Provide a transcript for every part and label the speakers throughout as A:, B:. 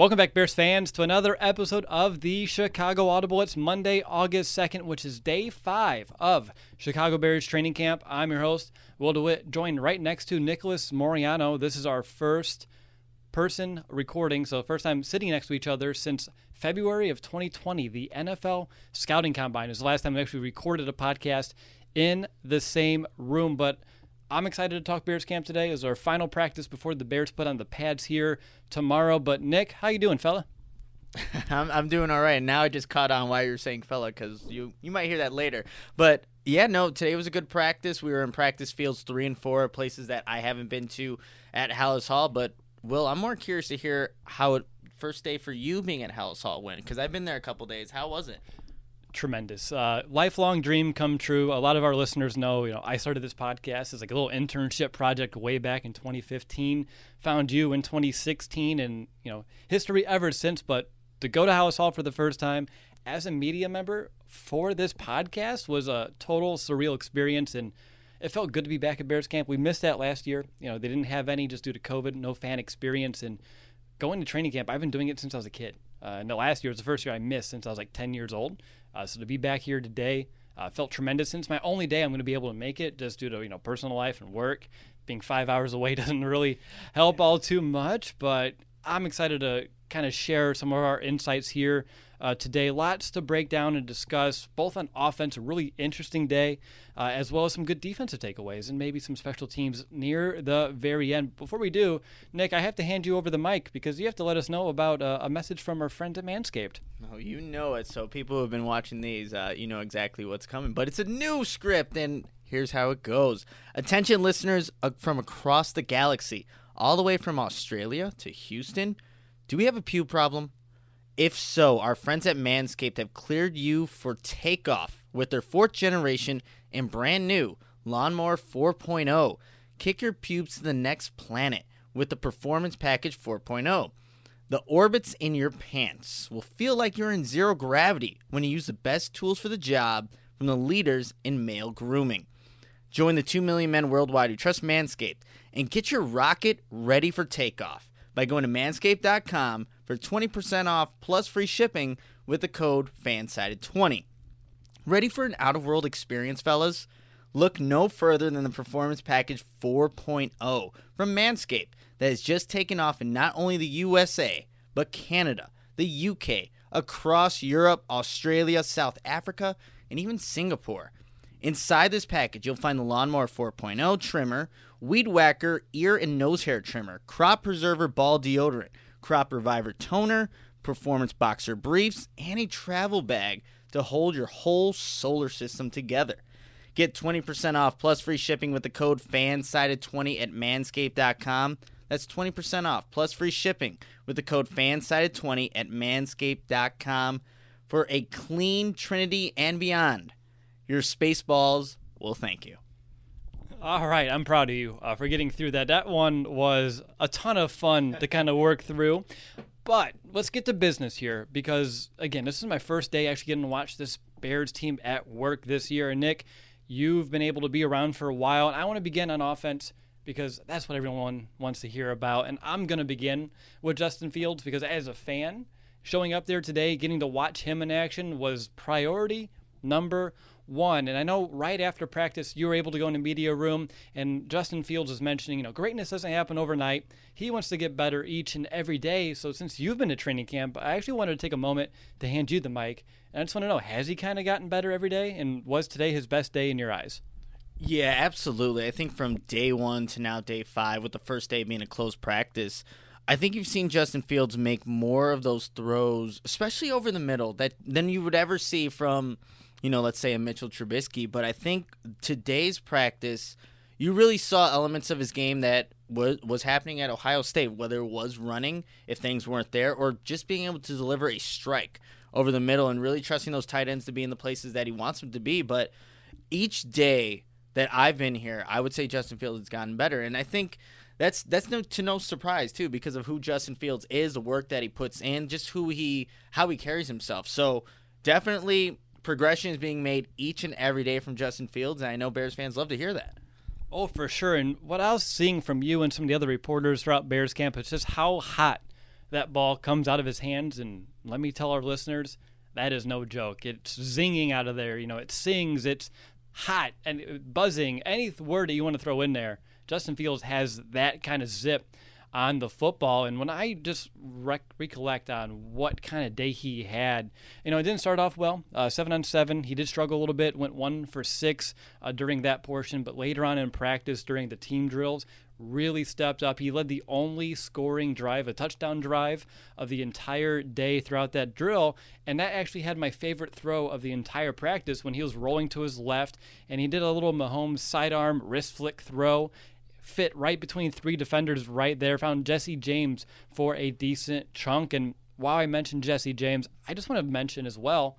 A: Welcome back, Bears fans, to another episode of the Chicago Audible. It's Monday, August 2nd, which is day five of Chicago Bears training camp. I'm your host, Will DeWitt, joined right next to Nicholas Moreano. This is our first person recording, so first time sitting next to each other since February of 2020. The NFL Scouting Combine is the last time we actually recorded a podcast in the same room, but I'm excited to talk Bears camp today. Is our final practice before the Bears put on the pads here tomorrow. But Nick, how you doing, fella?
B: I'm I'm doing all right. Now I just caught on why you're saying fella because you you might hear that later. But yeah, no, today was a good practice. We were in practice fields three and four, places that I haven't been to at Halas Hall. But Will, I'm more curious to hear how it first day for you being at Halas Hall went because I've been there a couple days. How was it?
A: Tremendous. Uh, lifelong dream come true. A lot of our listeners know, you know, I started this podcast as like a little internship project way back in 2015. Found you in 2016, and you know, history ever since. But to go to Halas Hall for the first time as a media member for this podcast was a total surreal experience, and it felt good to be back at Bears camp. We missed that last year. You know, they didn't have any just due to COVID, no fan experience, and going to training camp. I've been doing it since I was a kid. Uh, and the last year was the first year I missed since I was like 10 years old. Uh, so to be back here today uh, felt tremendous. Since my only day I'm going to be able to make it, just due to you know personal life and work, being five hours away doesn't really help all too much. But I'm excited to kind of share some of our insights here uh, today. Lots to break down and discuss, both on offense, a really interesting day, uh, as well as some good defensive takeaways and maybe some special teams near the very end. Before we do, Nick, I have to hand you over the mic because you have to let us know about uh, a message from our friend at Manscaped.
B: Oh, you know it. So people who have been watching these, uh, you know exactly what's coming. But it's a new script, and here's how it goes. Attention, listeners uh, from across the galaxy, all the way from Australia to Houston. Do we have a pew problem? If so, our friends at Manscaped have cleared you for takeoff with their fourth generation and brand new Lawnmower 4.0. Kick your pubes to the next planet with the Performance Package 4.0. The orbits in your pants will feel like you're in zero gravity when you use the best tools for the job from the leaders in male grooming. Join the 2 million men worldwide who trust Manscaped and get your rocket ready for takeoff by going to manscaped.com for 20% off plus free shipping with the code FANSIDED20. Ready for an out of world experience, fellas? Look no further than the Performance Package 4.0 from Manscaped that has just taken off in not only the USA, but Canada, the UK, across Europe, Australia, South Africa, and even Singapore. Inside this package, you'll find the Lawnmower 4.0 trimmer, Weed Whacker ear and nose hair trimmer, Crop Preserver ball deodorant, Crop Reviver toner, Performance Boxer briefs, and a travel bag to hold your whole solar system together. Get 20% off plus free shipping with the code FANSIDED20 at manscaped.com. That's 20% off plus free shipping with the code FANSIDED20 at manscaped.com for a clean Trinity and beyond. Your Spaceballs will thank you.
A: All right, I'm proud of you uh, for getting through that. That one was a ton of fun to kind of work through. But let's get to business here because, again, this is my first day actually getting to watch this Bears team at work this year. And Nick, you've been able to be around for a while, and I want to begin on offense because that's what everyone wants to hear about. And I'm going to begin with Justin Fields because, as a fan, showing up there today, getting to watch him in action was priority number one. And I know right after practice, you were able to go in the media room, and Justin Fields was mentioning, you know, greatness doesn't happen overnight. He wants to get better each and every day. So since you've been to training camp, I actually wanted to take a moment to hand you the mic. And I just want to know, has he kind of gotten better every day? And was today his best day in your eyes?
B: Yeah, absolutely. I think from day one to now day five, with the first day being a closed practice, I think you've seen Justin Fields make more of those throws, especially over the middle, that than you would ever see from, you know, let's say a Mitchell Trubisky. But I think today's practice, you really saw elements of his game that was was happening at Ohio State, whether it was running if things weren't there, or just being able to deliver a strike over the middle and really trusting those tight ends to be in the places that he wants them to be. But each day that I've been here, I would say Justin Fields has gotten better, and I think that's that's no to no surprise too because of who Justin Fields is, the work that he puts in, just who he how he carries himself. So definitely progression is being made each and every day from Justin Fields, and I know Bears fans love to hear that.
A: Oh, for sure. And what I was seeing from you and some of the other reporters throughout Bears camp is just how hot that ball comes out of his hands. And let me tell our listeners, that is no joke. It's zinging out of there. You know, it sings, it's hot and buzzing. Any word that you want to throw in there, Justin Fields has that kind of zip on the football. And when I just rec- recollect on what kind of day he had, you know, it didn't start off well. Uh, seven on seven, he did struggle a little bit. Went one for six uh, during that portion, but later on in practice during the team drills, really stepped up. He led the only scoring drive, a touchdown drive of the entire day throughout that drill. And that actually had my favorite throw of the entire practice when he was rolling to his left and he did a little Mahomes sidearm wrist flick throw fit right between three defenders right there. Found Jesse James for a decent chunk. And while I mentioned Jesse James, I just want to mention as well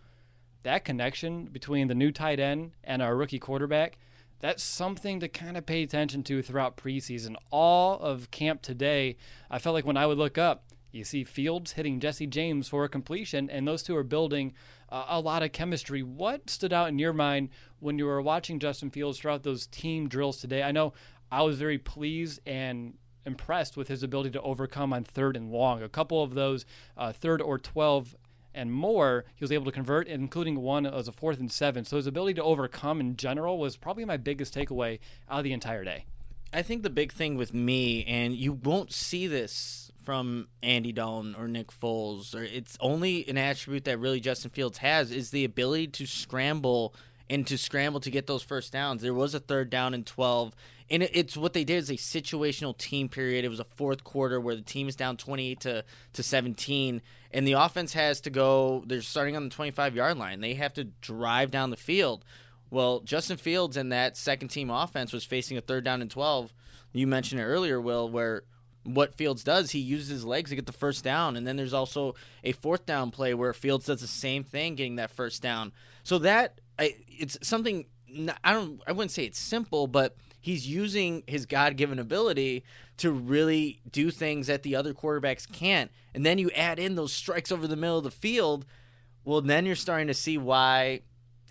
A: that connection between the new tight end and our rookie quarterback. That's something to kind of pay attention to throughout preseason. All of camp today, I felt like when I would look up, you see Fields hitting Jesse James for a completion, and those two are building uh, a lot of chemistry. What stood out in your mind when you were watching Justin Fields throughout those team drills today? I know I was very pleased and impressed with his ability to overcome on third and long. A couple of those uh, third or 12 and more, he was able to convert, including one as a fourth and seven. So his ability to overcome in general was probably my biggest takeaway out of the entire day.
B: I think the big thing with me, and you won't see this from Andy Dalton or Nick Foles, or it's only an attribute that really Justin Fields has, is the ability to scramble and to scramble to get those first downs. There was a third down and 12 and it's what they did is a situational team period. It was a fourth quarter where the team is down 28 to, to 17, and the offense has to go. They're starting on the 25 yard line. They have to drive down the field. Well, Justin Fields and that second team offense was facing a third down and 12. You mentioned it earlier, Will, where what Fields does, he uses his legs to get the first down. And then there's also a fourth down play where Fields does the same thing, getting that first down. So that it's something I don't I wouldn't say it's simple, but he's using his God given ability to really do things that the other quarterbacks can't. And then you add in those strikes over the middle of the field. Well, then you're starting to see why,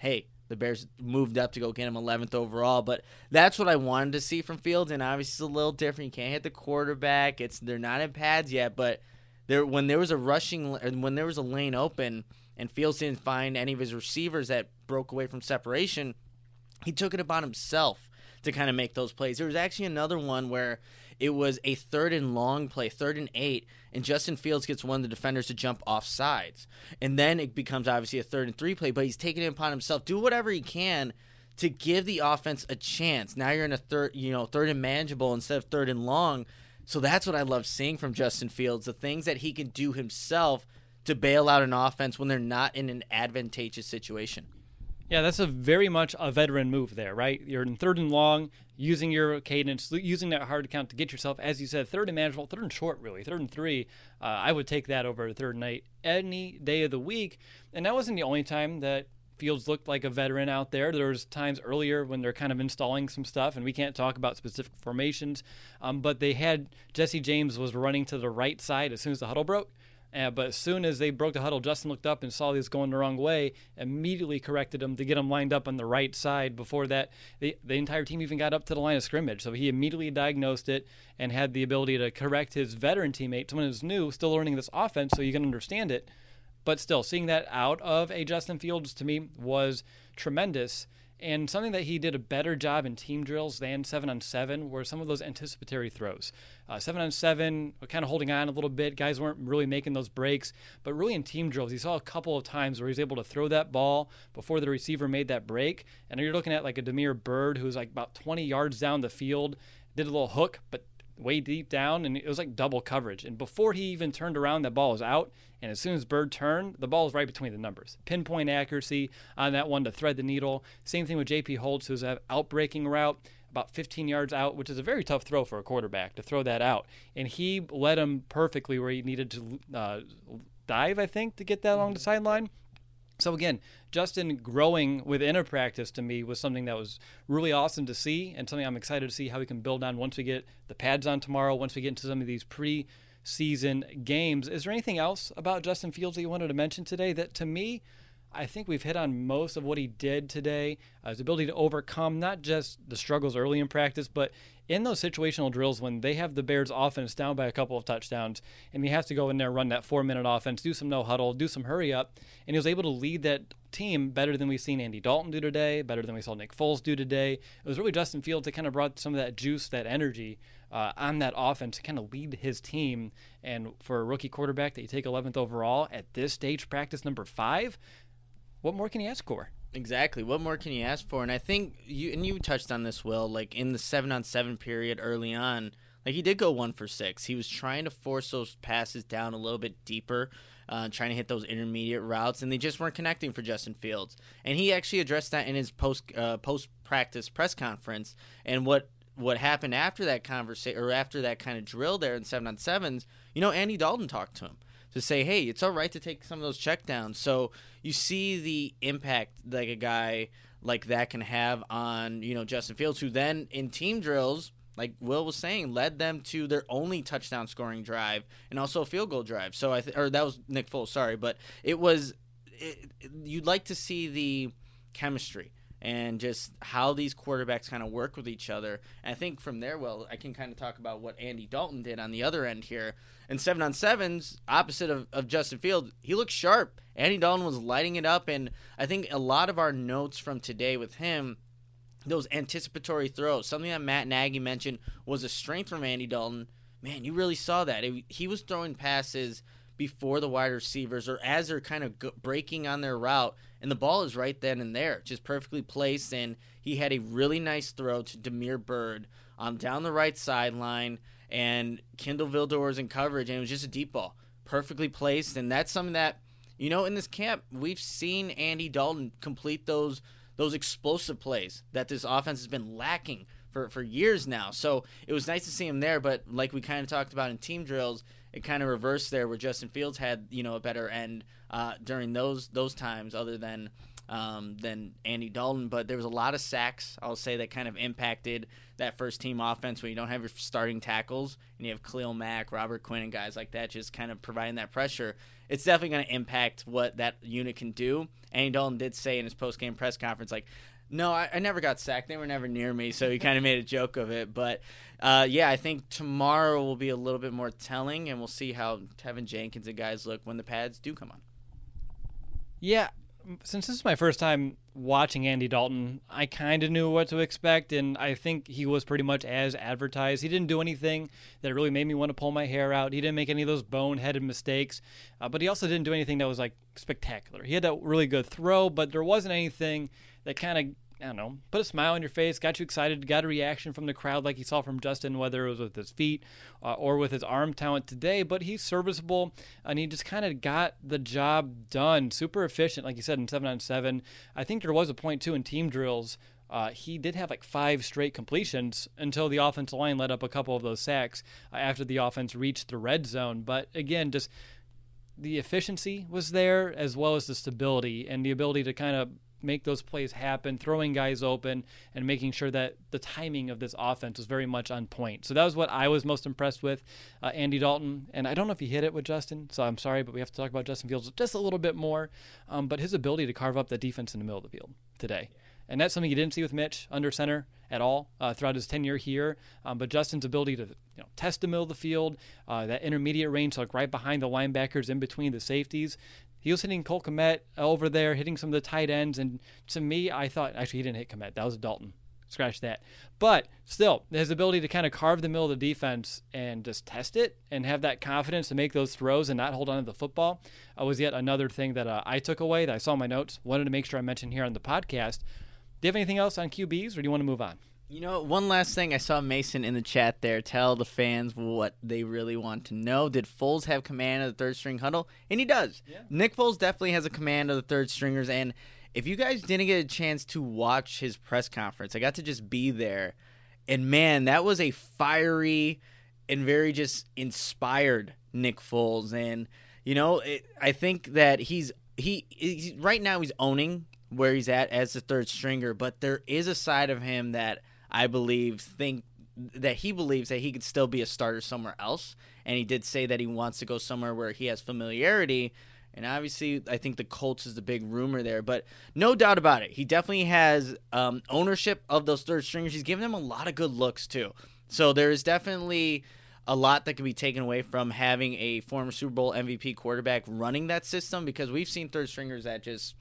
B: hey, the Bears moved up to go get him 11th overall. But that's what I wanted to see from Fields. And obviously, it's a little different. You can't hit the quarterback. It's they're not in pads yet, but there when there was a rushing when there was a lane open and Fields didn't find any of his receivers that broke away from separation, he took it upon himself to kind of make those plays. There was actually another one where it was a third and long play, third and eight, and Justin Fields gets one of the defenders to jump off sides. And then it becomes obviously a third and three play, but he's taking it upon himself. Do whatever he can to give the offense a chance. Now you're in a third, you know, third and manageable instead of third and long. So that's what I love seeing from Justin Fields, the things that he can do himself to bail out an offense when they're not in an advantageous situation.
A: Yeah, that's a very much a veteran move there, right? You're in third and long, using your cadence, using that hard count to get yourself, as you said, third and manageable, third and short, really. Third and three, uh, I would take that over a third and eight any day of the week. And that wasn't the only time that Fields looked like a veteran out there. There was times earlier when they're kind of installing some stuff, and we can't talk about specific formations. Um, but they had Jesse James was running to the right side as soon as the huddle broke, uh, but as soon as they broke the huddle, Justin looked up and saw this going the wrong way, immediately corrected him to get him lined up on the right side. Before that, the, the entire team even got up to the line of scrimmage. So he immediately diagnosed it and had the ability to correct his veteran teammate, someone who's new, still learning this offense, so you can understand it. But still, seeing that out of a Justin Fields to me was tremendous. And something that he did a better job in team drills than seven on seven were some of those anticipatory throws. Uh, seven on seven, kind of holding on a little bit. Guys weren't really making those breaks, but really in team drills, you saw a couple of times where he was able to throw that ball before the receiver made that break. And you're looking at like a Damiere Byrd who's like about 20 yards down the field, did a little hook, but way deep down, and it was like double coverage. And before he even turned around, that ball was out. And as soon as Byrd turned, the ball was right between the numbers. Pinpoint accuracy on that one to thread the needle. Same thing with J.P. Holtz, who's an outbreaking route about 15 yards out, which is a very tough throw for a quarterback to throw that out. And he led him perfectly where he needed to uh, dive, I think, to get that along the mm-hmm. sideline. So again, Justin growing within a practice to me was something that was really awesome to see, and something I'm excited to see how we can build on once we get the pads on tomorrow. Once we get into some of these pre-season games, is there anything else about Justin Fields that you wanted to mention today that to me I think we've hit on most of what he did today. Uh, his ability to overcome not just the struggles early in practice, but in those situational drills when they have the Bears offense down by a couple of touchdowns and he has to go in there run that four minute offense, do some no huddle, do some hurry up, and he was able to lead that team better than we've seen Andy Dalton do today, better than we saw Nick Foles do today. It was really Justin Fields that kind of brought some of that juice, that energy uh, on that offense to kind of lead his team. And for a rookie quarterback that you take 11th overall at this stage, practice number five, what more can you ask for?
B: Exactly. What more can you ask for? And I think you and you touched on this, Will. Like in the seven on seven period early on, like he did go one for six. He was trying to force those passes down a little bit deeper, uh, trying to hit those intermediate routes, and they just weren't connecting for Justin Fields. And he actually addressed that in his post uh, post practice press conference. And what what happened after that conversation or after that kind of drill there in seven on sevens, you know, Andy Dalton talked to him to say, hey, it's all right to take some of those checkdowns. So you see the impact like a guy like that can have on you know Justin Fields, who then in team drills, like Will was saying, led them to their only touchdown scoring drive and also a field goal drive. So I th- or that was Nick Foles, sorry, but it was it, you'd like to see the chemistry and just how these quarterbacks kind of work with each other. And I think from there, well, I can kind of talk about what Andy Dalton did on the other end here. And seven on sevens, opposite of, of Justin Field, he looked sharp. Andy Dalton was lighting it up. And I think a lot of our notes from today with him, those anticipatory throws, something that Matt Nagy mentioned was a strength from Andy Dalton. Man, you really saw that. It, he was throwing passes before the wide receivers or as they're kind of breaking on their route and the ball is right then and there, just perfectly placed. And he had a really nice throw to Damiere Byrd on down the right sideline, and Kindle Vildor was in coverage, and it was just a deep ball, perfectly placed. And that's something that you know in this camp we've seen Andy Dalton complete those those explosive plays that this offense has been lacking for, for years now. So it was nice to see him there, but like we kind of talked about in team drills, it kind of reversed there where Justin Fields had you know a better end uh, during those those times, other than um, than Andy Dalton. But there was a lot of sacks, I'll say, that kind of impacted that first team offense when you don't have your starting tackles and you have Khalil Mack, Robert Quinn, and guys like that just kind of providing that pressure. It's definitely going to impact what that unit can do. Andy Dalton did say in his post game press conference, like, no, I, I, never got sacked. They were never near me, so he kind of made a joke of it. But uh, yeah, I think tomorrow will be a little bit more telling, and we'll see how Teven Jenkins and guys look when the pads do come on.
A: Yeah, since this is my first time watching Andy Dalton, I kind of knew what to expect, and I think he was pretty much as advertised. He didn't do anything that really made me want to pull my hair out. He didn't make any of those boneheaded mistakes, uh, but he also didn't do anything that was like spectacular. He had that really good throw, but there wasn't anything that kind of I don't know, put a smile on your face, got you excited, got a reaction from the crowd like you saw from Justin, whether it was with his feet uh, or with his arm talent today. But he's serviceable and he just kind of got the job done. Super efficient, like you said, in 7 on 7. I think there was a point, too, in team drills. Uh, he did have like five straight completions until the offensive line let up a couple of those sacks uh, after the offense reached the red zone. But again, just the efficiency was there as well as the stability and the ability to kind of make those plays happen, throwing guys open, and making sure that the timing of this offense was very much on point. So that was what I was most impressed with, uh, Andy Dalton. And I don't know if he hit it with Justin, so I'm sorry, but we have to talk about Justin Fields just a little bit more. Um, but his ability to carve up the defense in the middle of the field today. And that's something you didn't see with Mitch under center at all uh, throughout his tenure here. Um, but Justin's ability to you know, test the middle of the field, uh, that intermediate range, like right behind the linebackers, in between the safeties, he was hitting Cole Kmet over there, hitting some of the tight ends. And to me, I thought actually he didn't hit Kmet. That was Dalton. Scratch that. But still, his ability to kind of carve the middle of the defense and just test it and have that confidence to make those throws and not hold on to the football uh, was yet another thing that uh, I took away that I saw in my notes. Wanted to make sure I mentioned here on the podcast. Do you have anything else on QBs or do you want to move on?
B: You know, one last thing I saw Mason in the chat there tell the fans what they really want to know. Did Foles have command of the third string huddle? And he does.
A: Yeah.
B: Nick Foles definitely has a command of the third stringers. And if you guys didn't get a chance to watch his press conference, I got to just be there. And man, that was a fiery and very just inspired Nick Foles. And, you know, it, I think that he's, he, he's, right now he's owning where he's at as the third stringer, but there is a side of him that I believe think that he believes that he could still be a starter somewhere else, and he did say that he wants to go somewhere where he has familiarity. And obviously, I think the Colts is the big rumor there, but no doubt about it, he definitely has um, ownership of those third stringers. He's given them a lot of good looks too, so there is definitely a lot that can be taken away from having a former Super Bowl MVP quarterback running that system because we've seen third stringers that just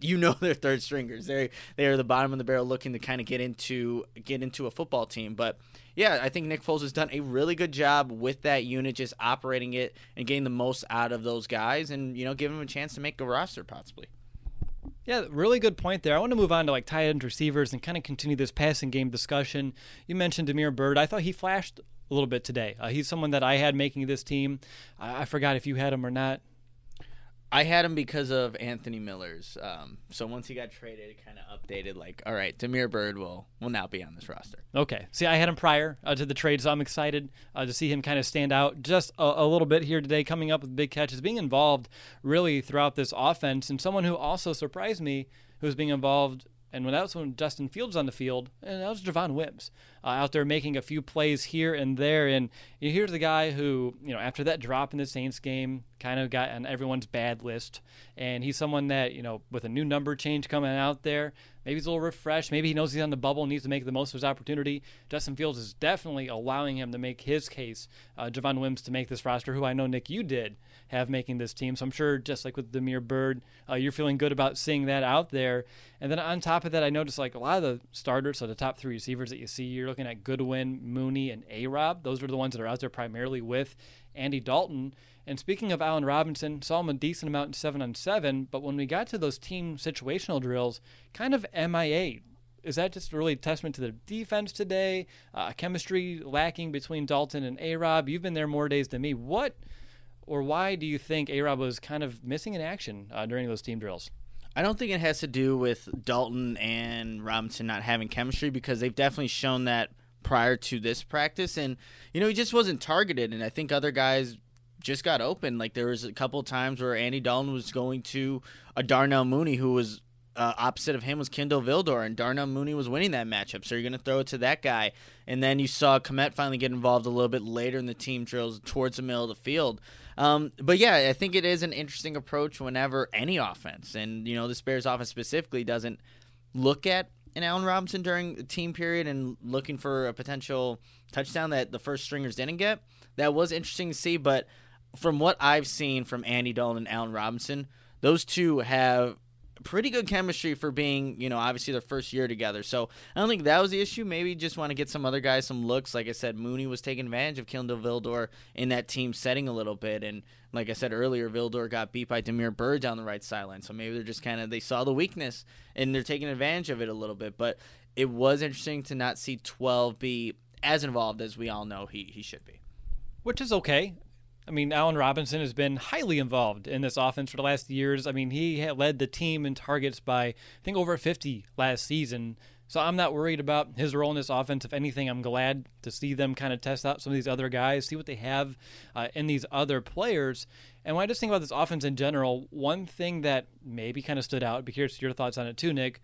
B: you know they're third stringers. They they are the bottom of the barrel looking to kind of get into get into a football team. But yeah, I think Nick Foles has done a really good job with that unit, just operating it and getting the most out of those guys, and you know giving them a chance to make a roster possibly.
A: Yeah, really good point there. I want to move on to like tight end receivers and kind of continue this passing game discussion. You mentioned Damiere Byrd. I thought he flashed a little bit today. Uh, he's someone that I had making this team. I, I forgot if you had him or not.
B: I had him because of Anthony Miller's. Um, so once he got traded, it kind of updated. Like, all right, Damiere Byrd will will now be on this roster.
A: Okay. See, I had him prior uh, to the trade, so I'm excited uh, to see him kind of stand out just a, a, little bit here today, coming up with big catches, being involved really throughout this offense, and someone who also surprised me, who's being involved and when that was when Justin Fields on the field, and that was Javon Wims uh, out there making a few plays here and there. And you the guy who, you know, after that drop in the Saints game, kind of got on everyone's bad list. And he's someone that, you know, with a new number change coming out there, maybe he's a little refreshed. Maybe he knows he's on the bubble and needs to make the most of his opportunity. Justin Fields is definitely allowing him to make his case, uh, Javon Wims, to make this roster, who I know, Nick, you did have making this team. So I'm sure, just like with Damiere Byrd, uh, you're feeling good about seeing that out there. And then on top of that, I noticed like a lot of the starters, so the top three receivers that you see, you're looking at Goodwin, Mooney, and A Rob. Those are the ones that are out there primarily with Andy Dalton. And speaking of Allen Robinson, saw him a decent amount in seven on seven, but when we got to those team situational drills, kind of MIA. Is that just really a testament to the defense today? Uh, chemistry lacking between Dalton and A Rob? You've been there more days than me. What or why do you think A Rob was kind of missing in action uh, during those team drills?
B: I don't think it has to do with Dalton and Robinson not having chemistry because they've definitely shown that prior to this practice. And, you know, he just wasn't targeted. And I think other guys just got open. Like there was a couple times where Andy Dalton was going to a Darnell Mooney who was uh, opposite of him was Kindle Vildor, and Darnell Mooney was winning that matchup. So you're going to throw it to that guy. And then you saw Kmet finally get involved a little bit later in the team drills towards the middle of the field. Um, but yeah, I think it is an interesting approach whenever any offense, and you know, the Bears offense specifically doesn't look at an Allen Robinson during the team period and looking for a potential touchdown that the first stringers didn't get. That was interesting to see, but from what I've seen from Andy Dalton and Allen Robinson, those two have pretty good chemistry for being, you know, obviously their first year together. So I don't think that was the issue. Maybe just want to get some other guys some looks. Like I said, Mooney was taking advantage of Kindle Vildor in that team setting a little bit. And like I said earlier, Vildor got beat by Damiere Byrd down the right sideline. So maybe they're just kind of, they saw the weakness and they're taking advantage of it a little bit. But it was interesting to not see 12 be as involved as we all know he, he should be.
A: Which is okay. I mean, Allen Robinson has been highly involved in this offense for the last years. I mean, he led the team in targets by, I think, over 50 last season. So I'm not worried about his role in this offense. If anything, I'm glad to see them kind of test out some of these other guys, see what they have uh, in these other players. And when I just think about this offense in general, one thing that maybe kind of stood out, I'd be curious your thoughts on it too, Nick,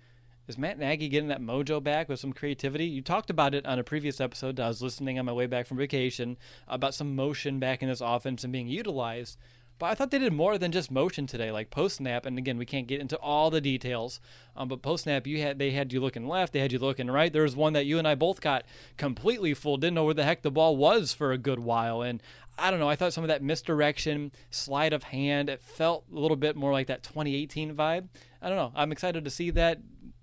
A: is Matt Nagy getting that mojo back with some creativity? You talked about it on a previous episode. I was listening on my way back from vacation about some motion back in this offense and being utilized. But I thought they did more than just motion today, like post snap. And again, we can't get into all the details. Um, but post snap, you had they had you looking left, they had you looking right. There was one that you and I both got completely full, didn't know where the heck the ball was for a good while. And I don't know. I thought some of that misdirection, slide of hand, it felt a little bit more like that 2018 vibe. I don't know. I'm excited to see that.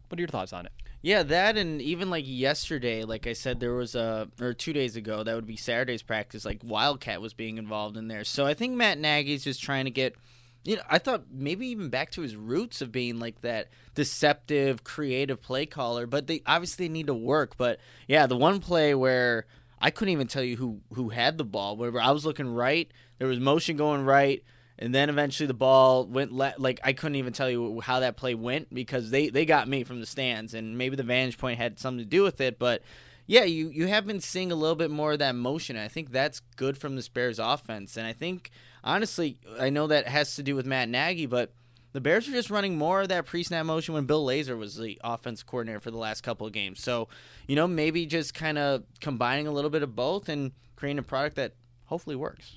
A: What are your thoughts on it?
B: Yeah, that and even like yesterday, like I said, there was a or two days ago, that would be Saturday's practice. Like Wildcat was being involved in there, so I think Matt Nagy's just trying to get you know, I thought maybe even back to his roots of being like that deceptive, creative play caller. But they obviously need to work. But yeah, the one play where I couldn't even tell you who who had the ball. Where I was looking right, there was motion going right, and then eventually the ball went le- like I couldn't even tell you how that play went because they they got me from the stands, and maybe the vantage point had something to do with it, but. Yeah, you, you have been seeing a little bit more of that motion. I think that's good from the Bears offense. And I think, honestly, I know that has to do with Matt Nagy, but the Bears were just running more of that pre snap motion when Bill Lazor was the offense coordinator for the last couple of games. So, you know, maybe just kind of combining a little bit of both and creating a product that hopefully works.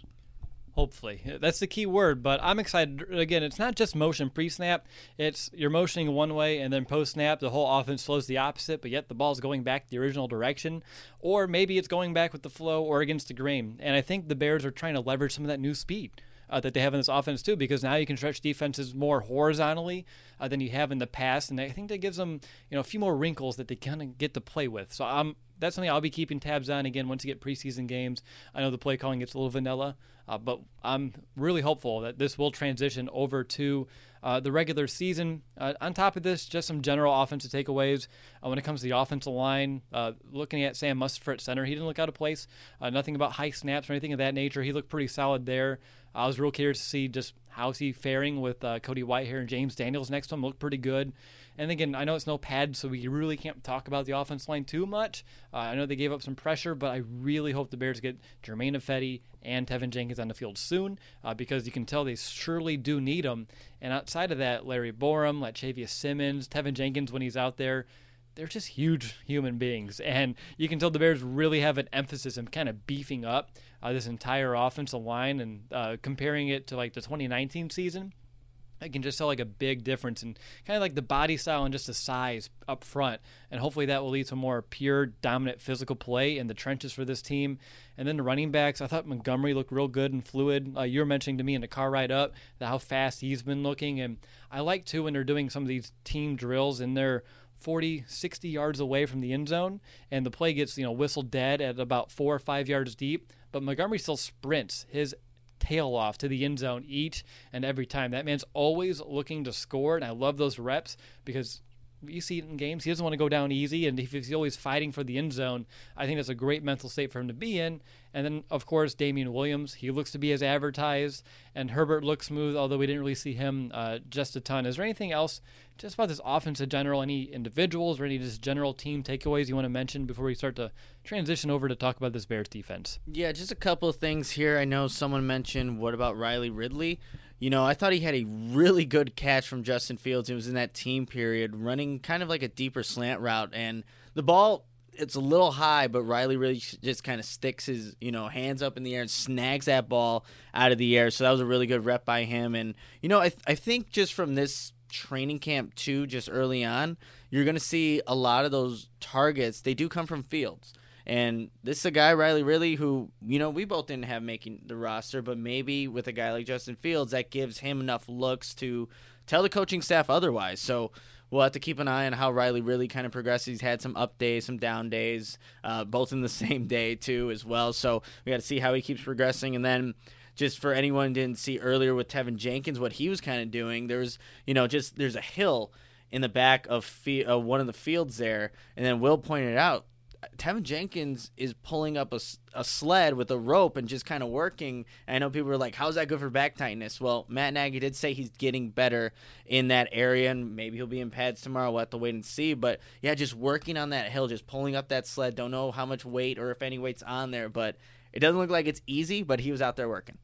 A: Hopefully. That's the key word, but I'm excited. Again, it's not just motion pre snap, it's you're motioning one way and then post snap, the whole offense flows the opposite, but yet the ball's going back the original direction. Or maybe it's going back with the flow or against the grain. And I think the Bears are trying to leverage some of that new speed. Uh, that they have in this offense too, because now you can stretch defenses more horizontally uh, than you have in the past, and I think that gives them you know a few more wrinkles that they kind of get to play with. So I'm that's something I'll be keeping tabs on again once you get preseason games. I know the play calling gets a little vanilla, uh, but I'm really hopeful that this will transition over to uh, the regular season. Uh, on top of this, just some general offensive takeaways uh, when it comes to the offensive line. Uh, looking at Sam Mustipher at center, he didn't look out of place. Uh, nothing about high snaps or anything of that nature. He looked pretty solid there. I was real curious to see just how's he faring with Cody Whitehair and James Daniels next to him. Looked pretty good. And again, I know it's no pad, so we really can't talk about the offense line too much. Uh, I know they gave up some pressure, but I really hope the Bears get Germain Ifedi and Teven Jenkins on the field soon uh, because you can tell they surely do need them. And outside of that, Larry Borom, Lachavious Simmons, Teven Jenkins when he's out there, they're just huge human beings. And you can tell the Bears really have an emphasis in kind of beefing up uh, this entire offensive line and uh, comparing it to like the 2019 season I can just tell like a big difference in kind of like the body style and just the size up front. And hopefully that will lead to more pure, dominant physical play in the trenches for this team. And then the running backs, I thought Montgomery looked real good and fluid. Uh, you were mentioning to me in the car ride up how fast he's been looking. And I like too when they're doing some of these team drills and they're 40, 60 yards away from the end zone and the play gets, you know, whistled dead at about four or five yards deep. But Montgomery still sprints. His tail off to the end zone each and every time. That man's always looking to score, and I love those reps because you see it in games. He doesn't want to go down easy, and if he's always fighting for the end zone, I think that's a great mental state for him to be in. And then, of course, Damien Williams. He looks to be as advertised, and Herbert looks smooth, although we didn't really see him uh, just a ton. Is there anything else just about this offense in general? Any individuals or any just general team takeaways you want to mention before we start to transition over to talk about this Bears defense?
B: Yeah, just a couple of things here. I know someone mentioned what about Riley Ridley? You know, I thought he had a really good catch from Justin Fields. It was in that team period, running kind of like a deeper slant route, and the ball it's a little high, but Riley really just kind of sticks his you know hands up in the air and snags that ball out of the air. So that was a really good rep by him. And you know, I th- I think just from this training camp too, just early on, you're gonna see a lot of those targets. They do come from Fields. And this is a guy, Riley Ridley, who, you know, we both didn't have making the roster, but maybe with a guy like Justin Fields, that gives him enough looks to tell the coaching staff otherwise. So we'll have to keep an eye on how Riley really kind of progresses. He's had some up days, some down days, uh, both in the same day, too, as well. So we got to see how he keeps progressing. And then just for anyone didn't see earlier with Teven Jenkins, what he was kind of doing, there's, you know, just there's a hill in the back of fe- uh, one of the fields there. And then Will pointed out Teven Jenkins is pulling up a, a sled with a rope and just kind of working. And I know people are like, how's that good for back tightness? Well, Matt Nagy did say he's getting better in that area, and maybe he'll be in pads tomorrow. We'll have to wait and see. But yeah, just working on that hill, just pulling up that sled. Don't know how much weight or if any weight's on there, but it doesn't look like it's easy, but he was out there working.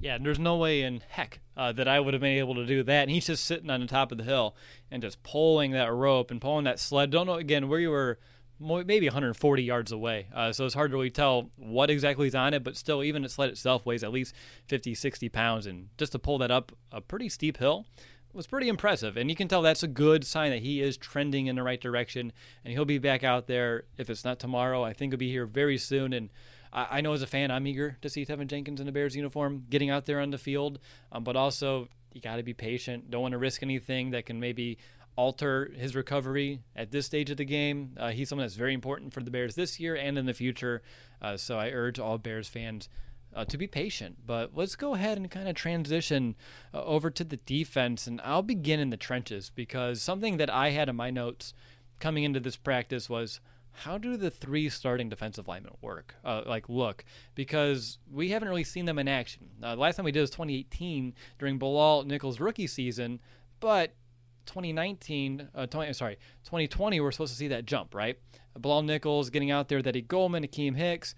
A: Yeah, there's no way in heck uh, that I would have been able to do that. And he's just sitting on the top of the hill and just pulling that rope and pulling that sled. Don't know again where you were maybe 140 yards away. Uh, so it's hard to really tell what exactly is on it, but still, even the sled itself weighs at least 50, 60 pounds. And just to pull that up a pretty steep hill was pretty impressive. And you can tell that's a good sign that he is trending in the right direction. And he'll be back out there, if it's not tomorrow, I think he'll be here very soon. And I, I know as a fan, I'm eager to see Teven Jenkins in a Bears uniform getting out there on the field. Um, but also, you got to be patient. Don't want to risk anything that can maybe alter his recovery at this stage of the game. Uh, he's someone that's very important for the Bears this year and in the future. Uh, so I urge all Bears fans uh, to be patient. But let's go ahead and kind of transition uh, over to the defense, and I'll begin in the trenches because something that I had in my notes coming into this practice was how do the three starting defensive linemen work? Uh, like, look, because we haven't really seen them in action. Uh, last time we did was 2018 during Bilal Nichols' rookie season, but 2019, uh, 20, sorry, 2020, we're supposed to see that jump, right? Bilal Nichols getting out there, that Eddie Goldman, Akiem Hicks,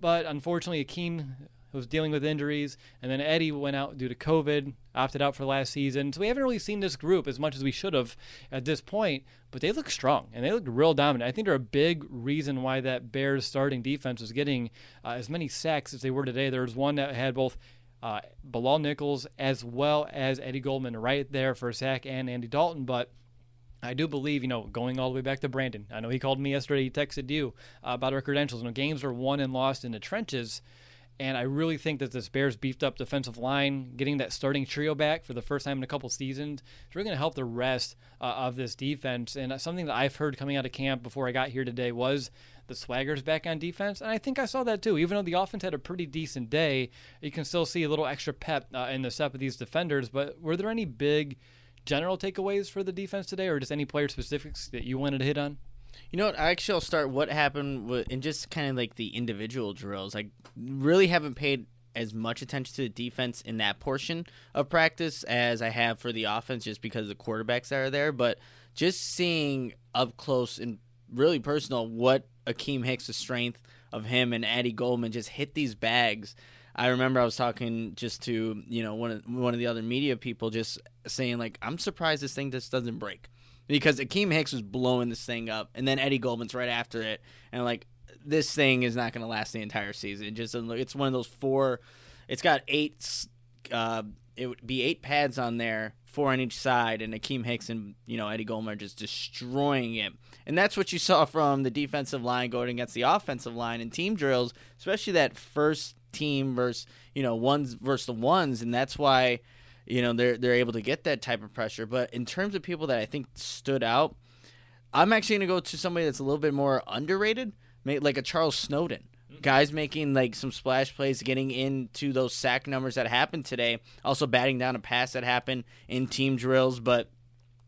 A: but unfortunately, Akiem was dealing with injuries, and then Eddie went out due to COVID, opted out for last season. So we haven't really seen this group as much as we should have at this point, but they look strong and they look real dominant. I think they're a big reason why that Bears starting defense was getting uh, as many sacks as they were today. There was one that had both uh, Bilal Nichols as well as Eddie Goldman right there for sack and Andy Dalton, but I do believe, you know, going all the way back to Brandon. I know he called me yesterday. He texted you uh, about our credentials. You know, games are won and lost in the trenches. And I really think that this Bears beefed up defensive line, getting that starting trio back for the first time in a couple seasons, is really going to help the rest uh, of this defense. And something that I've heard coming out of camp before I got here today was the swagger's back on defense. And I think I saw that too. Even though the offense had a pretty decent day, you can still see a little extra pep uh, in the step of these defenders. But were there any big general takeaways for the defense today, or just any player specifics that you wanted to hit on?
B: You know what? Actually, I'll start what happened with, in just kind of like the individual drills. I really haven't paid as much attention to the defense in that portion of practice as I have for the offense, just because the quarterbacks that are there. But just seeing up close and really personal what Akiem Hicks, the strength of him and Eddie Goldman just hit these bags. I remember I was talking just to you know one of one of the other media people, just saying like I'm surprised this thing just doesn't break because Akiem Hicks was blowing this thing up, and then Eddie Goldman's right after it, and like this thing is not going to last the entire season. It just it's one of those four. It's got eight. Uh, it would be eight pads on there, four on each side, and Akiem Hicks and you know Eddie Goldman are just destroying it. And that's what you saw from the defensive line going against the offensive line in team drills, especially that first team versus you know ones versus the ones, and that's why you know they're they're able to get that type of pressure. But in terms of people that I think stood out, I'm actually going to go to somebody that's a little bit more underrated, like a Charles Snowden. Guys making like some splash plays, getting into those sack numbers that happened today. Also batting down a pass that happened in team drills. But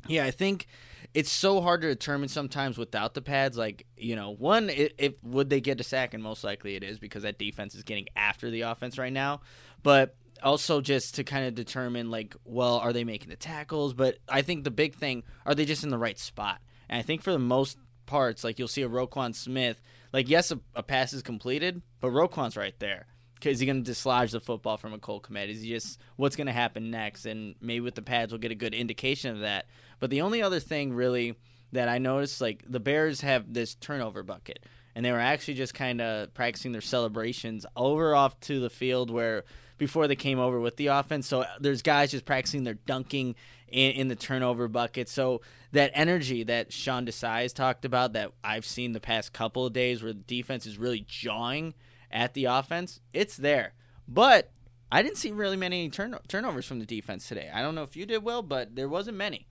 B: yeah, I think it's so hard to determine sometimes without the pads. Like you know, one, if would they get a sack, and most likely it is because that defense is getting after the offense right now. But also just to kind of determine like well are they making the tackles but i think the big thing are they just in the right spot and i think for the most parts like you'll see a roquan smith like yes a, a pass is completed but roquan's right there is he going to dislodge the football from a Cole Kmet? Is he just what's going to happen next? And maybe with the pads, we'll get a good indication of that. But the only other thing really that I noticed, like the Bears have this turnover bucket, and they were actually just kind of practicing their celebrations over off to the field where before they came over with the offense. So uh, there's guys just practicing their dunking in, in the turnover bucket. So that energy that Sean Desai has talked about that I've seen the past couple of days where the defense is really jawing at the offense, it's there. But I didn't see really many turn- turnovers from the defense today. I don't know if you did well, but there wasn't many.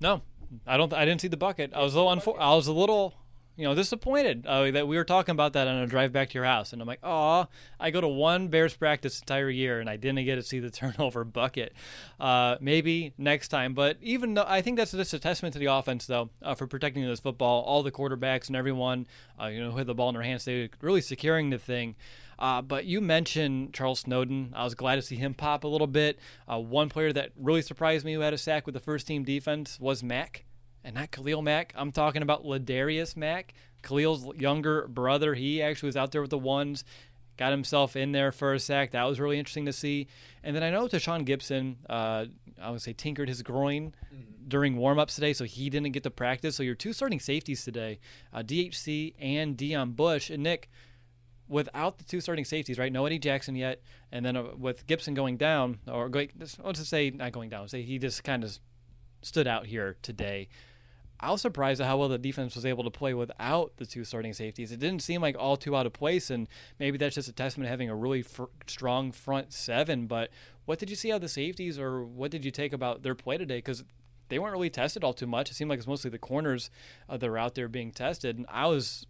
A: No, I don't. I didn't see the bucket. I was a little. Unfor- I was a little you know, disappointed uh, that we were talking about that on a drive back to your house, and I'm like, oh, I go to one Bears practice entire year, and I didn't get to see the turnover bucket. Uh, maybe next time, but even though I think that's just a testament to the offense, though, uh, for protecting this football, all the quarterbacks and everyone, uh, you know, who had the ball in their hands, they were really securing the thing. Uh, but you mentioned Charles Snowden. I was glad to see him pop a little bit. Uh, one player that really surprised me who had a sack with the first team defense was Mack and not Khalil Mack. I'm talking about Ladarius Mack, Khalil's younger brother. He actually was out there with the ones, got himself in there for a sack. That was really interesting to see. And then I know Tashaun Gipson, uh, I would say, tinkered his groin mm-hmm. during warmups today, so he didn't get to practice. So your two starting safeties today, uh, DHC and Deon Bush. And Nick, without the two starting safeties, right? No Eddie Jackson yet, and then uh, with Gipson going down, or going, let's just say not going down, say he just kind of stood out here today. I was surprised at how well the defense was able to play without the two starting safeties. It didn't seem like all too out of place, and maybe that's just a testament to having a really fr- strong front seven. But what did you see out of the safeties, or what did you take about their play today? Because they weren't really tested all too much. It seemed like it's mostly the corners uh, that are out there being tested. And I was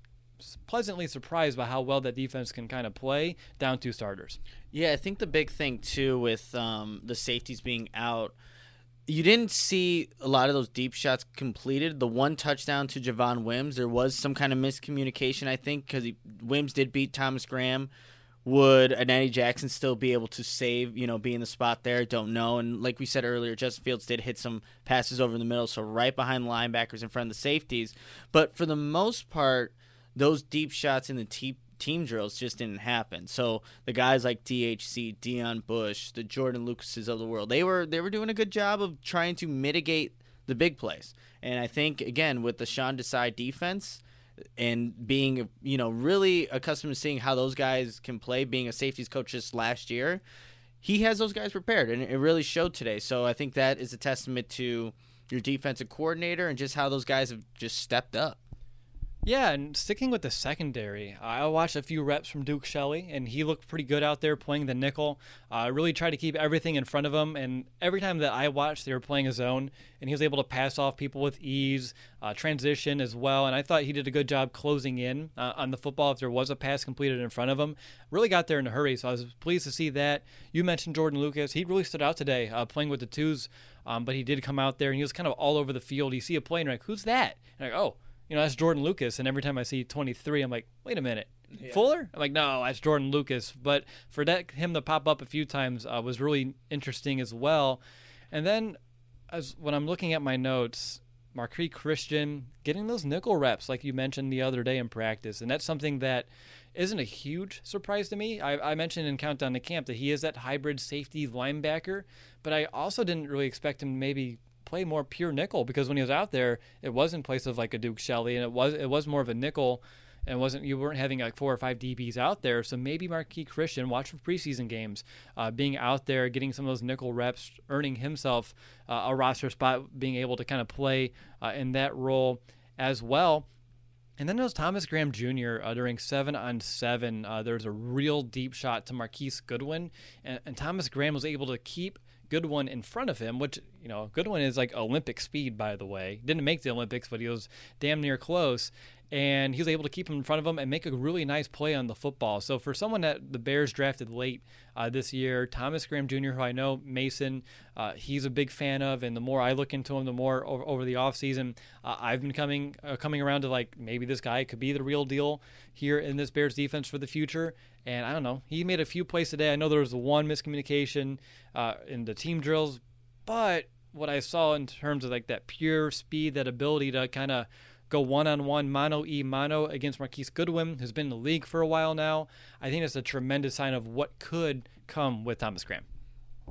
A: pleasantly surprised by how well that defense can kind of play down two starters.
B: Yeah, I think the big thing too with um, the safeties being out, you didn't see a lot of those deep shots completed. The one touchdown to Javon Wims, there was some kind of miscommunication, I think, because Wims did beat Thomas Graham. Would an Eddie Jackson still be able to save, you know, be in the spot there? Don't know. And like we said earlier, Justin Fields did hit some passes over the middle, so right behind the linebackers in front of the safeties. But for the most part, those deep shots in the te- team drills just didn't happen. So the guys like DHC, Deon Bush, the Jordan Lucases of the world, they were they were doing a good job of trying to mitigate the big plays. And I think again with the Sean Desai defense and being you know really accustomed to seeing how those guys can play, being a safeties coach just last year, he has those guys prepared, and it really showed today. So I think that is a testament to your defensive coordinator and just how those guys have just stepped up.
A: Yeah, and sticking with the secondary, I watched a few reps from Duke Shelley, and he looked pretty good out there playing the nickel. Uh, really tried to keep everything in front of him, and every time that I watched, they were playing a zone, and he was able to pass off people with ease, uh, transition as well. And I thought he did a good job closing in uh, on the football if there was a pass completed in front of him. Really got there in a hurry, so I was pleased to see that. You mentioned Jordan Lucas; he really stood out today uh, playing with the twos, um, but he did come out there and he was kind of all over the field. You see a play and like, "Who's that?" And like, "Oh." You know, that's Jordan Lucas. And every time I see 23, I'm like, wait a minute, yeah. Fuller? I'm like, no, that's Jordan Lucas. But for that, him to pop up a few times uh, was really interesting as well. And then as when I'm looking at my notes, Marqui Christian getting those nickel reps, like you mentioned the other day in practice. And that's something that isn't a huge surprise to me. I, I mentioned in Countdown to Camp that he is that hybrid safety linebacker, but I also didn't really expect him to maybe play more pure nickel because when he was out there, it was in place of like a Duke Shelley, and it was it was more of a nickel, and wasn't you weren't having like four or five DBs out there. So maybe Marqui Christian, watch for preseason games, uh, being out there, getting some of those nickel reps, earning himself uh, a roster spot, being able to kind of play uh, in that role as well. And then there's Thomas Graham Jr. Uh, during seven on seven. Uh, there's a real deep shot to Marquise Goodwin, and, and Thomas Graham was able to keep Goodwin in front of him, which, you know, Goodwin is like Olympic speed, by the way. Didn't make the Olympics, but he was damn near close. And he was able to keep him in front of him and make a really nice play on the football. So, for someone that the Bears drafted late uh, this year, Thomas Graham Jr., who I know Mason, uh, he's a big fan of. And the more I look into him, the more over, over the offseason, uh, I've been coming uh, coming around to like maybe this guy could be the real deal here in this Bears defense for the future. And I don't know, he made a few plays today. I know there was one miscommunication uh, in the team drills, but what I saw in terms of like that pure speed, that ability to kind of go one on one, mano e mano against Marquise Goodwin, who's been in the league for a while now, I think that's a tremendous sign of what could come with Thomas Graham.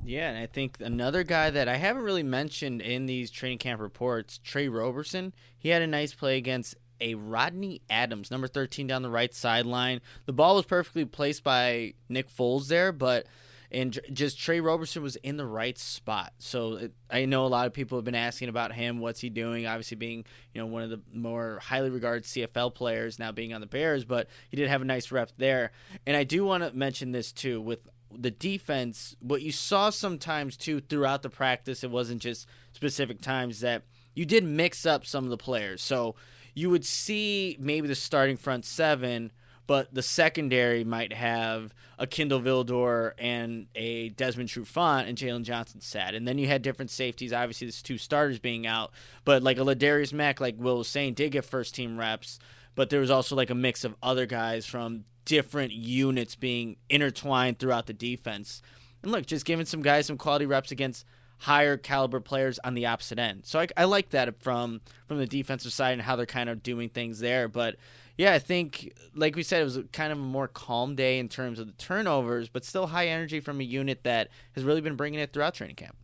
B: Yeah, and I think another guy that I haven't really mentioned in these training camp reports, Tre Roberson, he had a nice play against a Rodney Adams, number 13 down the right sideline. The ball was perfectly placed by Nick Foles there, but and just Tre Roberson was in the right spot. So it, I know a lot of people have been asking about him. What's he doing? Obviously, being you know one of the more highly regarded CFL players, now being on the Bears, but he did have a nice rep there. And I do want to mention this too with the defense. What you saw sometimes too throughout the practice, it wasn't just specific times that you did mix up some of the players. So you would see maybe the starting front seven, but the secondary might have a Kindle Vildor and a Desmond Trufant and Jaylon Johnson sat. And then you had different safeties. Obviously, there's two starters being out, but like a Ladarius Mack, like Will was saying, did get first team reps. But there was also like a mix of other guys from different units being intertwined throughout the defense. And look, just giving some guys some quality reps against higher caliber players on the opposite end. So I, I like that from from the defensive side and how they're kind of doing things there. But yeah, I think like we said, it was kind of a more calm day in terms of the turnovers, but still high energy from a unit that has really been bringing it throughout training camp.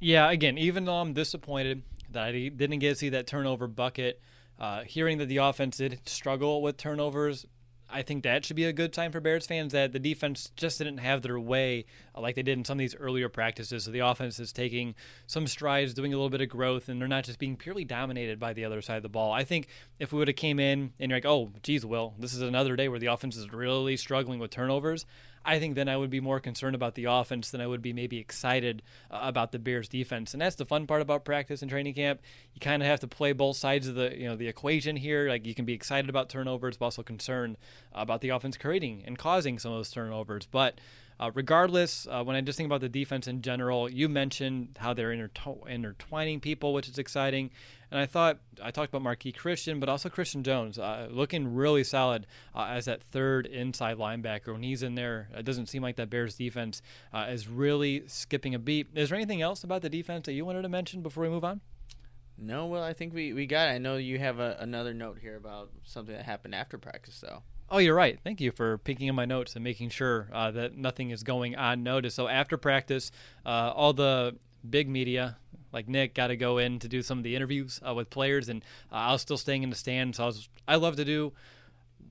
A: Yeah, again, even though I'm disappointed that I didn't get to see that turnover bucket, uh, hearing that the offense did struggle with turnovers I think that should be a good sign for Bears fans that the defense just didn't have their way uh, like they did in some of these earlier practices. So the offense is taking some strides, doing a little bit of growth, and they're not just being purely dominated by the other side of the ball. I think if we would have came in and you're like, oh, geez, Will, this is another day where the offense is really struggling with turnovers. I think then I would be more concerned about the offense than I would be maybe excited uh, about the Bears defense. And that's the fun part about practice and training camp. You kind of have to play both sides of the you know the equation here. Like you can be excited about turnovers, but also concerned about the offense creating and causing some of those turnovers. But uh, regardless, uh, when I just think about the defense in general, you mentioned how they're intertw- intertwining people, which is exciting. And I thought I talked about Marqui Christian, but also Christian Jones, uh, looking really solid uh, as that third inside linebacker. When he's in there, it doesn't seem like that Bears defense uh, is really skipping a beat. Is there anything else about the defense that you wanted to mention before we move on?
B: No, well, I think we, we got it. I know you have a, another note here about something that happened after practice, though.
A: Oh, you're right. Thank you for picking up my notes and making sure uh, that nothing is going unnoticed. So after practice, uh, all the big media, like Nick, got to go in to do some of the interviews uh, with players, and uh, I was still staying in the stands. So I was I love to do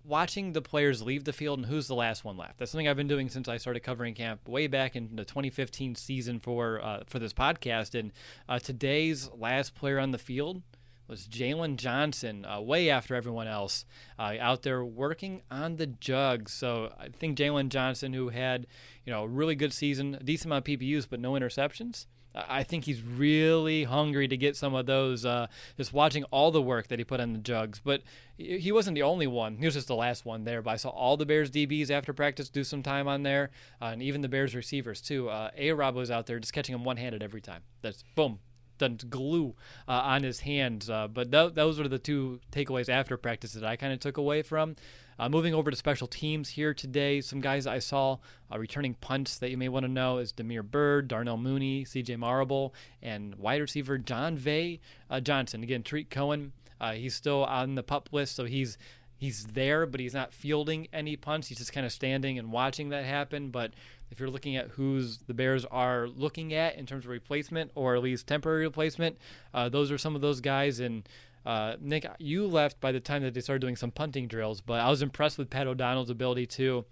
A: watching the players leave the field and who's the last one left. That's something I've been doing since I started covering camp way back in the 2015 season for uh, for this podcast. And uh, today's last player on the field was Jaylon Johnson, uh, way after everyone else, uh, out there working on the jugs. So I think Jaylon Johnson, who had you know a really good season, decent amount of PBUs, but no interceptions. I think he's really hungry to get some of those. Uh, just watching all the work that he put on the jugs, but he wasn't the only one. He was just the last one there. But I saw all the Bears DBs after practice do some time on there, uh, and even the Bears receivers too. Uh, A. Rob was out there just catching him one handed every time. That's boom, done glue uh, on his hands. Uh, but th- those were the two takeaways after practice that I kind of took away from. Uh, moving over to special teams here today, some guys I saw uh, returning punts that you may want to know is Damiere Byrd, Darnell Mooney, C.J. Marable, and wide receiver Jon'Vea uh, Johnson. Again, Tarik Cohen, uh, he's still on the pup list, so he's he's there, but he's not fielding any punts. He's just kind of standing and watching that happen. But if you're looking at who's the Bears are looking at in terms of replacement or at least temporary replacement, uh, those are some of those guys. And uh, Nick, you left by the time that they started doing some punting drills, but I was impressed with Pat O'Donnell's ability to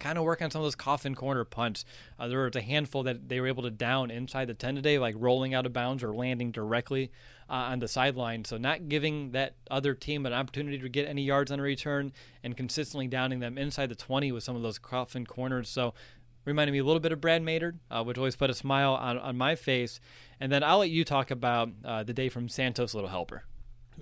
A: kind of work on some of those coffin corner punts. Uh, there was a handful that they were able to down inside the 10 today, like rolling out of bounds or landing directly uh, on the sideline. So, not giving that other team an opportunity to get any yards on a return and consistently downing them inside the 20 with some of those coffin corners. So, reminded me a little bit of Brad Maynard, uh, which always put a smile on, on my face. And then I'll let you talk about uh, the day from Santos Little Helper.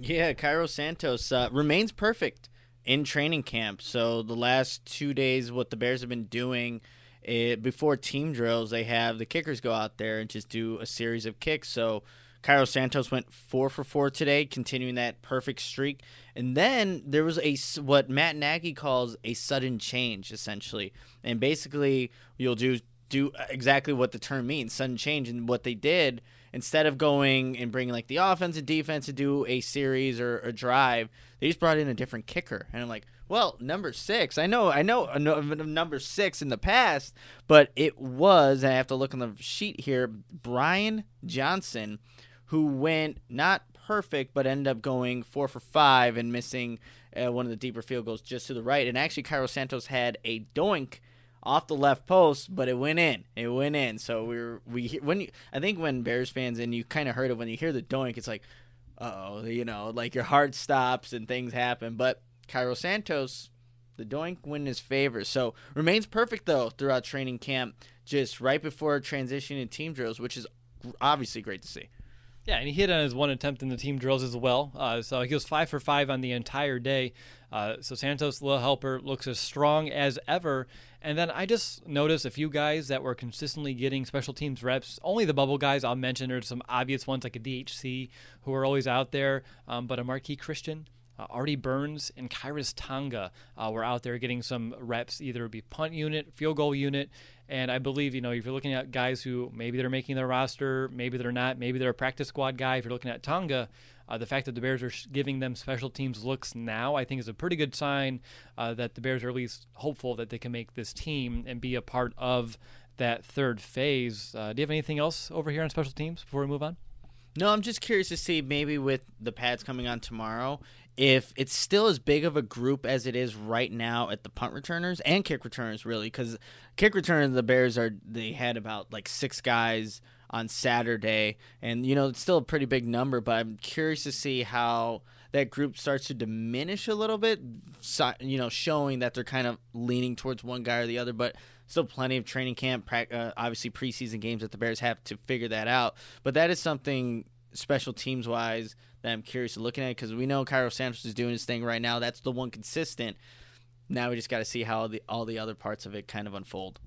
B: Yeah, Cairo Santos uh, remains perfect in training camp. So the last two days, what the Bears have been doing it, eh, before team drills, they have the kickers go out there and just do a series of kicks. So Cairo Santos went four for four today, continuing that perfect streak. And then there was a what Matt Nagy calls a sudden change, essentially. And basically, you'll do do exactly what the term means, sudden change. And what they did instead of going and bringing like the offense and defense to do a series or a drive, they just brought in a different kicker. And I'm like, well, number six. I know, I know, number six in the past, but it was. I have to look on the sheet here. Brian Johnson, who went not perfect, but ended up going four for five and missing uh, one of the deeper field goals just to the right. And actually, Cairo Santos had a doink off the left post, but it went in. It went in. So we were we when you, I think when Bears fans and you kind of heard it when you hear the doink, it's like, oh, you know, like your heart stops and things happen. But Cairo Santos, the doink win his favor. So remains perfect though throughout training camp, just right before transitioning to team drills, which is obviously great to see.
A: Yeah, and he hit on his one attempt in the team drills as well. Uh, so he was five for five on the entire day. Uh, so Santos Little Helper looks as strong as ever. And then I just noticed a few guys that were consistently getting special teams reps. Only the bubble guys I'll mention. There's some obvious ones like a DHC who are always out there, um, but a Marqui Christian. Uh, Artie Burns and Khyiris Tonga uh, were out there getting some reps, either it be punt unit, field goal unit, and I believe, you know, if you're looking at guys who maybe they're making their roster, maybe they're not, maybe they're a practice squad guy. If you're looking at Tonga, uh, the fact that the Bears are giving them special teams looks now, I think, is a pretty good sign uh, that the Bears are at least hopeful that they can make this team and be a part of that third phase. Uh, do you have anything else over here on special teams before we move on?
B: No, I'm just curious to see maybe with the pads coming on tomorrow if it's still as big of a group as it is right now at the punt returners and kick returners, really, because kick returners, the Bears are they had about like six guys on Saturday, and you know it's still a pretty big number, but I'm curious to see how that group starts to diminish a little bit, you know, showing that they're kind of leaning towards one guy or the other, but Still plenty of training camp, uh, obviously preseason games that the Bears have to figure that out. But that is something special teams wise that I'm curious to looking at because we know Cairo Santos is doing his thing right now. That's the one consistent. Now we just got to see how the all the other parts of it kind of unfold.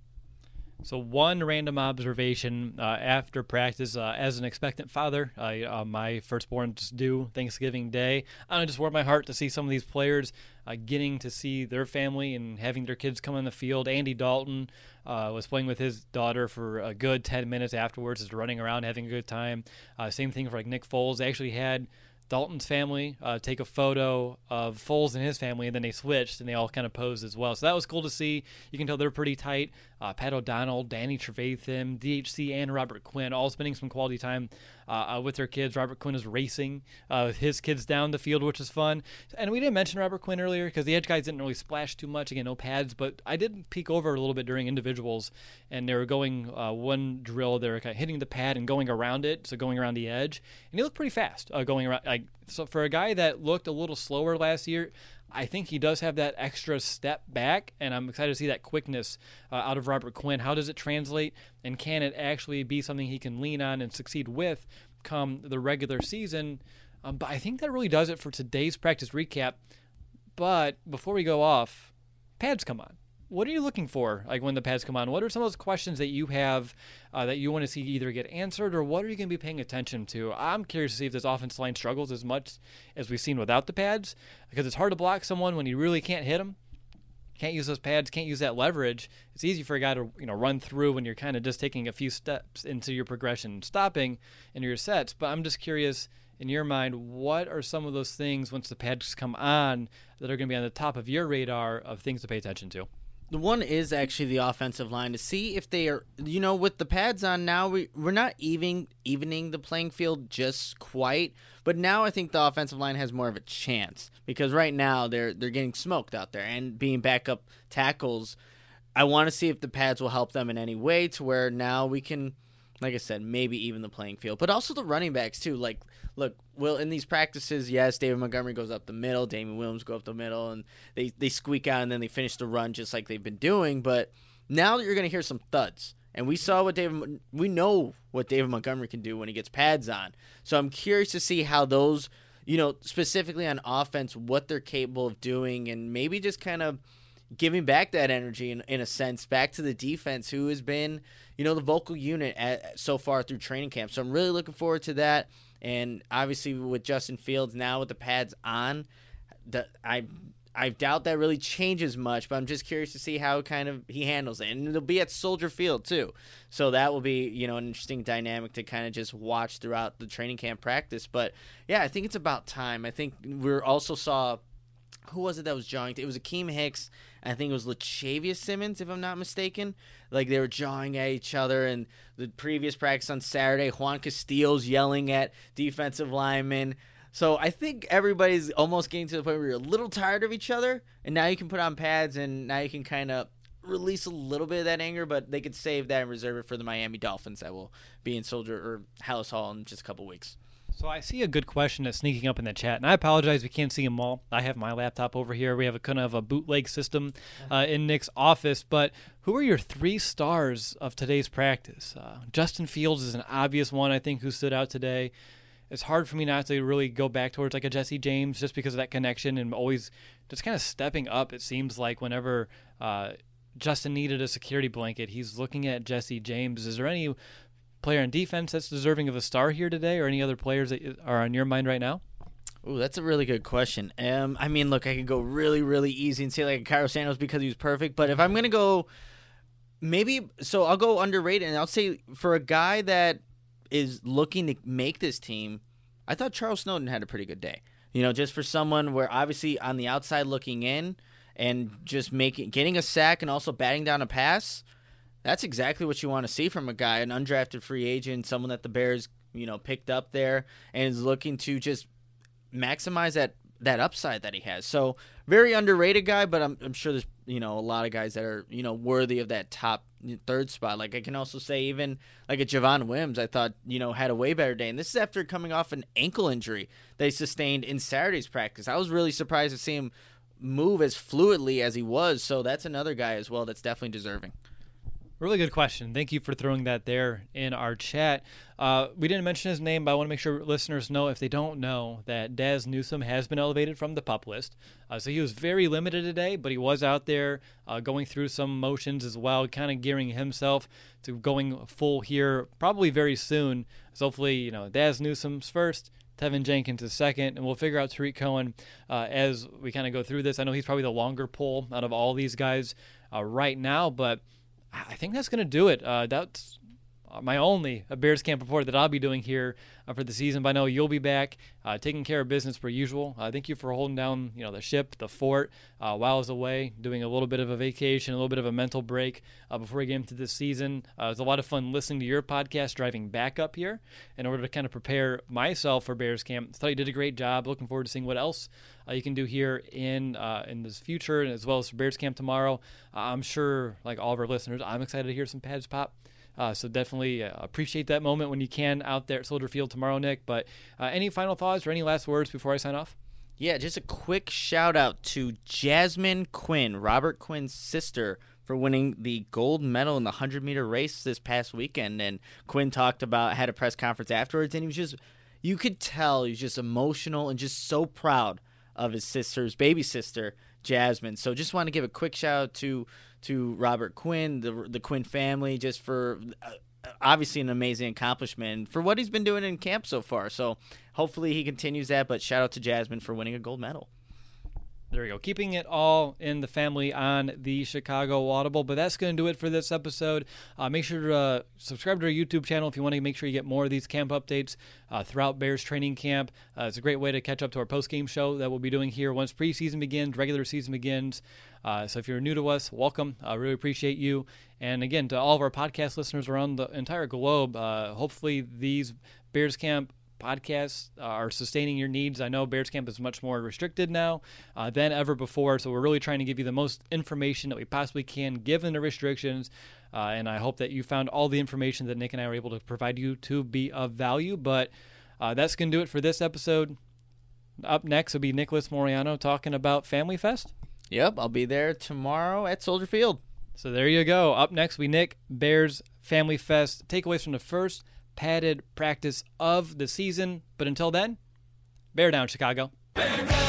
A: So one random observation uh, after practice, uh, as an expectant father, uh, my firstborn's due Thanksgiving Day. I just warmed my heart to see some of these players uh, getting to see their family and having their kids come on the field. Andy Dalton uh, was playing with his daughter for a good 10 minutes afterwards, just running around, having a good time. Uh, same thing for like Nick Foles. They actually had Dalton's family uh, take a photo of Foles and his family, and then they switched and they all kind of posed as well. So that was cool to see. You can tell they're pretty tight. Uh, Pat O'Donnell, Danny Trevathan, DHC, and Robert Quinn all spending some quality time uh, uh, with their kids. Robert Quinn is racing uh, with his kids down the field, which is fun. And we didn't mention Robert Quinn earlier because the edge guys didn't really splash too much. Again, no pads, but I did peek over a little bit during individuals, and they were going uh, one drill. They were kind of hitting the pad and going around it, so going around the edge, and he looked pretty fast going around. Like, so for a guy that looked a little slower last year, I think he does have that extra step back, and I'm excited to see that quickness uh, out of Robert Quinn. How does it translate, and can it actually be something he can lean on and succeed with come the regular season? Um, but I think that really does it for today's practice recap. But before we go off, pads come on what are you looking for like when the pads come on? What are some of those questions that you have uh, that you want to see either get answered or what are you going to be paying attention to? I'm curious to see if this offensive line struggles as much as we've seen without the pads because it's hard to block someone when you really can't hit them can't use those pads can't use that leverage. It's easy for a guy to you know run through when you're kind of just taking a few steps into your progression stopping in your sets. But i'm just curious in your mind, what are some of those things once the pads come on that are going to be on the top of your radar of things to pay attention to?
B: The one is actually the offensive line to see if they are, you know, with the pads on now, we, we're not even evening the playing field just quite. But now I think the offensive line has more of a chance because right now they're they're getting smoked out there and being backup tackles. I want to see if the pads will help them in any way to where now we can like I said, maybe even the playing field, but also the running backs too. Like, look, well, in these practices, yes, David Montgomery goes up the middle, Damien Williams go up the middle, and they they squeak out and then they finish the run just like they've been doing. But now that you're going to hear some thuds, and we saw what David, we know what David Montgomery can do when he gets pads on. So I'm curious to see how those, you know, specifically on offense, what they're capable of doing, and maybe just kind of giving back that energy in, in a sense back to the defense who has been you know the vocal unit at, so far through training camp so i'm really looking forward to that and obviously with justin fields now with the pads on the, i I doubt that really changes much, but I'm just curious to see how kind of he handles it. And it'll be at Soldier Field too. So that will be, you know, an interesting dynamic to kind of just watch throughout the training camp practice. But yeah, I think it's about time. I think we also saw who was it that was jawing? It was Akiem Hicks. I think it was Lachavious Simmons, if I'm not mistaken. Like they were jawing at each other, and the previous practice on Saturday, Juan Castillo's yelling at defensive linemen. So I think everybody's almost getting to the point where you're a little tired of each other, and now you can put on pads, and now you can kind of release a little bit of that anger, but they could save that and reserve it for the Miami Dolphins that will be in Soldier or House Hall in just a couple weeks.
A: So I see a good question that's sneaking up in the chat, and I apologize we can't see them all. I have my laptop over here. We have a kind of a bootleg system uh, in Nick's office. But who are your three stars of today's practice? Uh, Justin Fields is an obvious one, I think, who stood out today. It's hard for me not to really go back towards like a Jesse James just because of that connection and always just kind of stepping up. It seems like whenever. Uh, Justin needed a security blanket. He's looking at Jesse James. Is there any player on defense that's deserving of a star here today, or any other players that are on your mind right now?
B: Oh, that's a really good question. Um, I mean, look, I could go really, really easy and say like Cairo Santos because he was perfect. But if I'm gonna go, maybe so I'll go underrated and I'll say for a guy that is looking to make this team, I thought Charles Snowden had a pretty good day. You know, just for someone where obviously on the outside looking in and just making getting a sack and also batting down a pass that's exactly what you want to see from a guy, an undrafted free agent, someone that the Bears, you know, picked up there and is looking to just maximize that that upside that he has. So very underrated guy, but I'm, I'm sure there's you know a lot of guys that are you know worthy of that top third spot. Like I can also say even like a Javon Wims, I thought you know had a way better day, and this is after coming off an ankle injury they sustained in Saturday's practice. I was really surprised to see him move as fluidly as he was. So that's another guy as well that's definitely deserving.
A: Really good question. Thank you for throwing that there in our chat. Uh, we didn't mention his name, but I want to make sure listeners know if they don't know that Dazz Newsome has been elevated from the pup list. Uh, so he was very limited today, but he was out there uh, going through some motions as well, kind of gearing himself to going full here probably very soon. So hopefully, you know, Dazz Newsome's first. Teven Jenkins is second, and we'll figure out Tarik Cohen uh, as we kind of go through this. I know he's probably the longer pull out of all these guys uh, right now, but I think that's going to do it. Uh, that's my only Bears camp report that I'll be doing here uh, for the season. But I know you'll be back, uh, taking care of business per usual. Uh, thank you for holding down, you know, the ship, the fort, uh, while I was away, doing a little bit of a vacation, a little bit of a mental break uh, before we get into this season. Uh, it was a lot of fun listening to your podcast driving back up here in order to kind of prepare myself for Bears camp. Thought you did a great job. Looking forward to seeing what else you can do here in in this future, and as well as for Bears camp tomorrow. I'm sure, like all of our listeners, I'm excited to hear some pads pop. Uh, so definitely uh, appreciate that moment when you can out there at Soldier Field tomorrow, Nick. But uh, any final thoughts or any last words before I sign off?
B: Yeah, just a quick shout out to Jasmine Quinn, Robert Quinn's sister, for winning the gold medal in the 100 meter race this past weekend. And Quinn talked about, had a press conference afterwards, and he was just, you could tell he was just emotional and just so proud of his sister's baby sister, Jasmine. So just want to give a quick shout out to to Robert Quinn, the the Quinn family, just for uh, obviously an amazing accomplishment for what he's been doing in camp so far. So hopefully he continues that. But shout out to Jasmine for winning a gold medal.
A: There we go. Keeping it all in the family on the Chicago Audible. But that's going to do it for this episode. Uh, make sure to uh, subscribe to our YouTube channel if you want to make sure you get more of these camp updates uh, throughout Bears training camp. Uh, it's a great way to catch up to our post game show that we'll be doing here once preseason begins, regular season begins. Uh, so if you're new to us, welcome. I really appreciate you. And again, to all of our podcast listeners around the entire globe, uh, hopefully these Bears camp podcasts are sustaining your needs. I know Bears Camp is much more restricted now uh, than ever before, so we're really trying to give you the most information that we possibly can given the restrictions. Uh, and I hope that you found all the information that Nick and I were able to provide you to be of value. But uh, that's going to do it for this episode. Up next will be Nicholas Moreano talking about Family Fest.
B: Yep, I'll be there tomorrow at Soldier Field.
A: So there you go. Up next, we Nick Bears Family Fest takeaways from the first padded practice of the season. But until then, bear down, Chicago. Bear